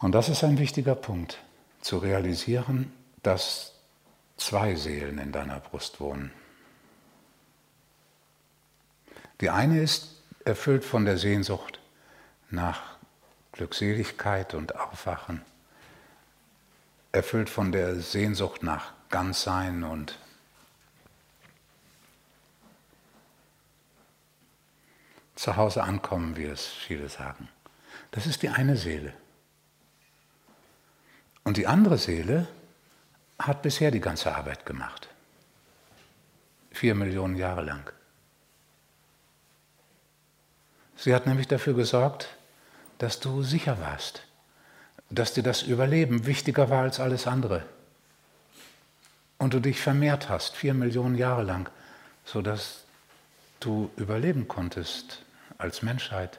Und das ist ein wichtiger Punkt, zu realisieren, dass zwei Seelen in deiner Brust wohnen. Die eine ist erfüllt von der Sehnsucht nach Glückseligkeit und Aufwachen, erfüllt von der Sehnsucht nach Ganzsein und zu Hause ankommen, wie es viele sagen. Das ist die eine Seele. Und die andere Seele hat bisher die ganze Arbeit gemacht. Vier Millionen Jahre lang. Sie hat nämlich dafür gesorgt, dass du sicher warst, dass dir das Überleben wichtiger war als alles andere. Und du dich vermehrt hast, vier Millionen Jahre lang, sodass du überleben konntest als Menschheit.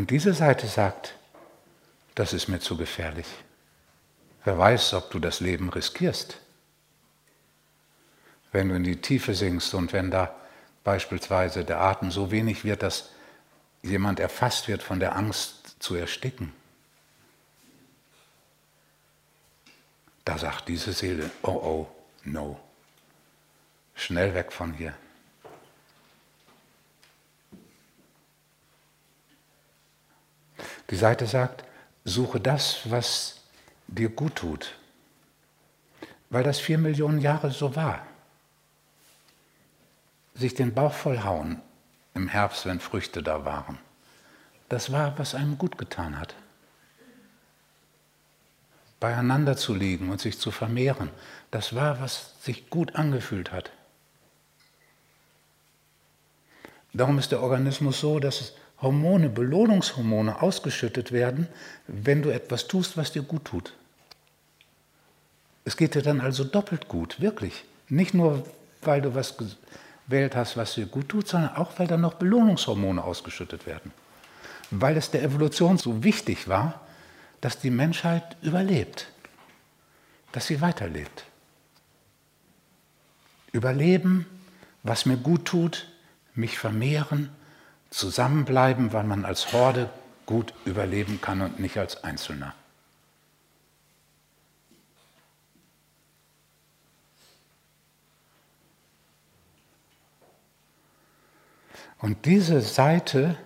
Und diese Seite sagt, das ist mir zu gefährlich. Wer weiß, ob du das Leben riskierst wenn du in die Tiefe sinkst und wenn da beispielsweise der Atem so wenig wird, dass jemand erfasst wird von der Angst zu ersticken. Da sagt diese Seele, oh oh, no, schnell weg von hier. Die Seite sagt, suche das, was dir gut tut, weil das vier Millionen Jahre so war sich den Bauch vollhauen im Herbst, wenn Früchte da waren. Das war, was einem gut getan hat. Beieinander zu liegen und sich zu vermehren, das war, was sich gut angefühlt hat. Darum ist der Organismus so, dass Hormone, Belohnungshormone ausgeschüttet werden, wenn du etwas tust, was dir gut tut. Es geht dir dann also doppelt gut, wirklich. Nicht nur, weil du was wählt hast, was dir gut tut, sondern auch, weil dann noch Belohnungshormone ausgeschüttet werden. Weil es der Evolution so wichtig war, dass die Menschheit überlebt, dass sie weiterlebt. Überleben, was mir gut tut, mich vermehren, zusammenbleiben, weil man als Horde gut überleben kann und nicht als Einzelner. Und diese Seite,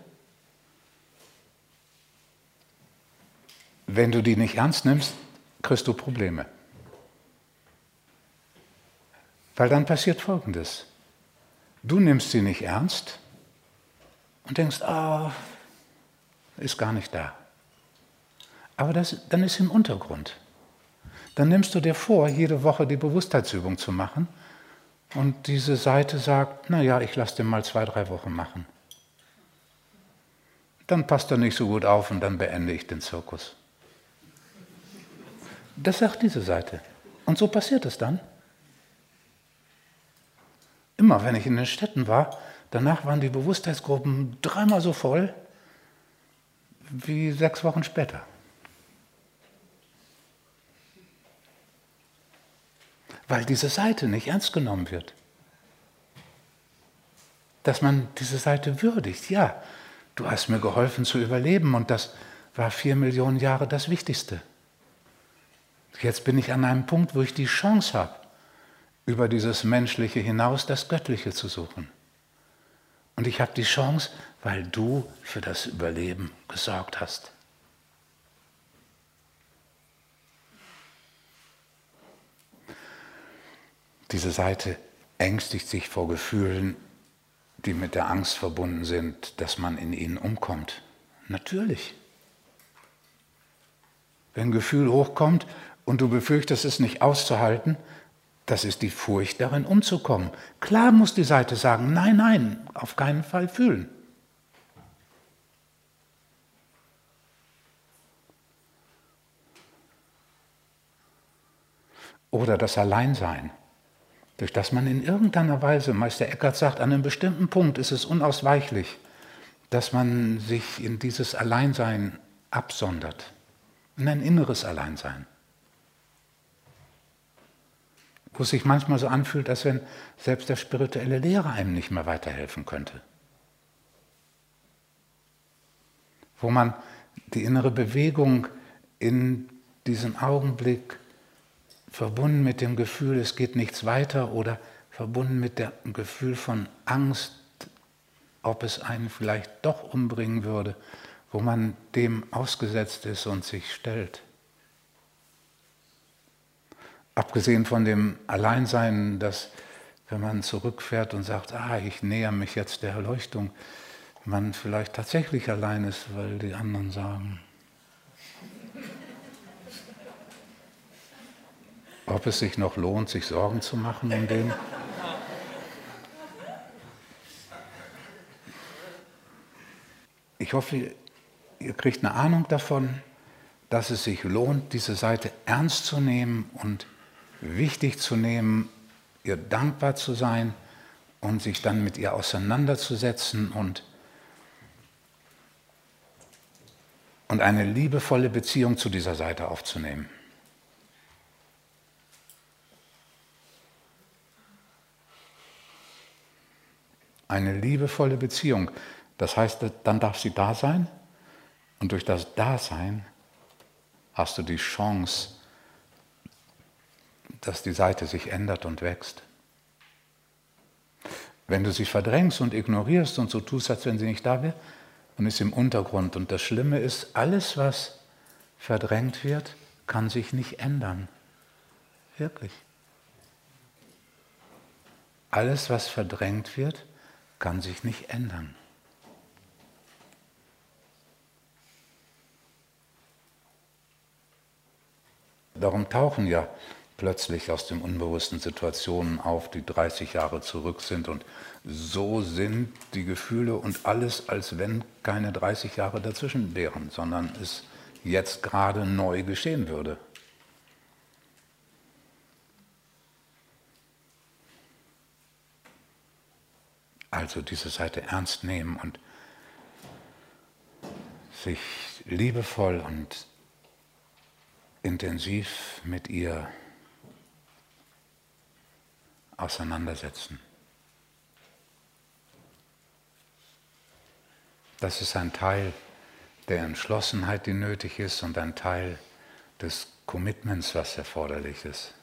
wenn du die nicht ernst nimmst, kriegst du Probleme. Weil dann passiert Folgendes. Du nimmst sie nicht ernst und denkst, ah, ist gar nicht da. Aber das, dann ist im Untergrund. Dann nimmst du dir vor, jede Woche die Bewusstheitsübung zu machen und diese Seite sagt, naja, ich lasse den mal zwei, drei Wochen machen. Dann passt er nicht so gut auf und dann beende ich den Zirkus. Das sagt diese Seite. Und so passiert es dann. Immer wenn ich in den Städten war, danach waren die Bewusstheitsgruppen dreimal so voll wie sechs Wochen später. weil diese Seite nicht ernst genommen wird. Dass man diese Seite würdigt. Ja, du hast mir geholfen zu überleben und das war vier Millionen Jahre das Wichtigste. Jetzt bin ich an einem Punkt, wo ich die Chance habe, über dieses Menschliche hinaus das Göttliche zu suchen. Und ich habe die Chance, weil du für das Überleben gesorgt hast. Diese Seite ängstigt sich vor Gefühlen, die mit der Angst verbunden sind, dass man in ihnen umkommt. Natürlich. Wenn ein Gefühl hochkommt und du befürchtest es nicht auszuhalten, das ist die Furcht darin umzukommen. Klar muss die Seite sagen, nein, nein, auf keinen Fall fühlen. Oder das Alleinsein durch das man in irgendeiner Weise, Meister Eckhart sagt, an einem bestimmten Punkt ist es unausweichlich, dass man sich in dieses Alleinsein absondert, in ein inneres Alleinsein. Wo es sich manchmal so anfühlt, als wenn selbst der spirituelle Lehrer einem nicht mehr weiterhelfen könnte. Wo man die innere Bewegung in diesem Augenblick verbunden mit dem Gefühl, es geht nichts weiter oder verbunden mit dem Gefühl von Angst, ob es einen vielleicht doch umbringen würde, wo man dem ausgesetzt ist und sich stellt. Abgesehen von dem Alleinsein, dass wenn man zurückfährt und sagt, ah, ich näher mich jetzt der Erleuchtung, man vielleicht tatsächlich allein ist, weil die anderen sagen, ob es sich noch lohnt, sich Sorgen zu machen um den. Ich hoffe, ihr kriegt eine Ahnung davon, dass es sich lohnt, diese Seite ernst zu nehmen und wichtig zu nehmen, ihr dankbar zu sein und sich dann mit ihr auseinanderzusetzen und, und eine liebevolle Beziehung zu dieser Seite aufzunehmen. Eine liebevolle Beziehung. Das heißt, dann darf sie da sein und durch das Dasein hast du die Chance, dass die Seite sich ändert und wächst. Wenn du sie verdrängst und ignorierst und so tust, als wenn sie nicht da wäre, dann ist sie im Untergrund. Und das Schlimme ist, alles, was verdrängt wird, kann sich nicht ändern. Wirklich. Alles, was verdrängt wird, kann sich nicht ändern. Darum tauchen ja plötzlich aus den unbewussten Situationen auf, die 30 Jahre zurück sind. Und so sind die Gefühle und alles, als wenn keine 30 Jahre dazwischen wären, sondern es jetzt gerade neu geschehen würde. Also diese Seite ernst nehmen und sich liebevoll und intensiv mit ihr auseinandersetzen. Das ist ein Teil der Entschlossenheit, die nötig ist und ein Teil des Commitments, was erforderlich ist.